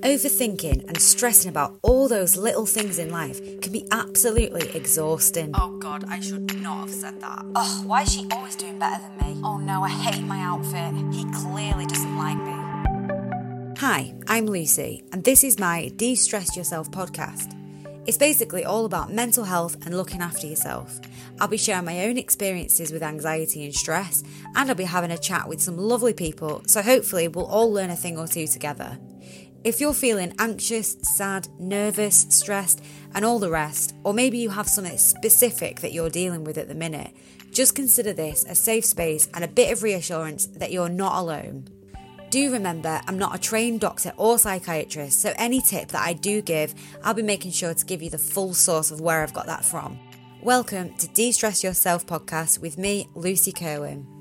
Overthinking and stressing about all those little things in life can be absolutely exhausting. Oh god, I should not have said that. Oh, why is she always doing better than me? Oh no, I hate my outfit. He clearly doesn't like me. Hi, I'm Lucy, and this is my De Stress Yourself podcast. It's basically all about mental health and looking after yourself. I'll be sharing my own experiences with anxiety and stress, and I'll be having a chat with some lovely people, so hopefully, we'll all learn a thing or two together. If you're feeling anxious, sad, nervous, stressed, and all the rest, or maybe you have something specific that you're dealing with at the minute, just consider this a safe space and a bit of reassurance that you're not alone. Do remember, I'm not a trained doctor or psychiatrist, so any tip that I do give, I'll be making sure to give you the full source of where I've got that from. Welcome to De Stress Yourself podcast with me, Lucy Kerwin.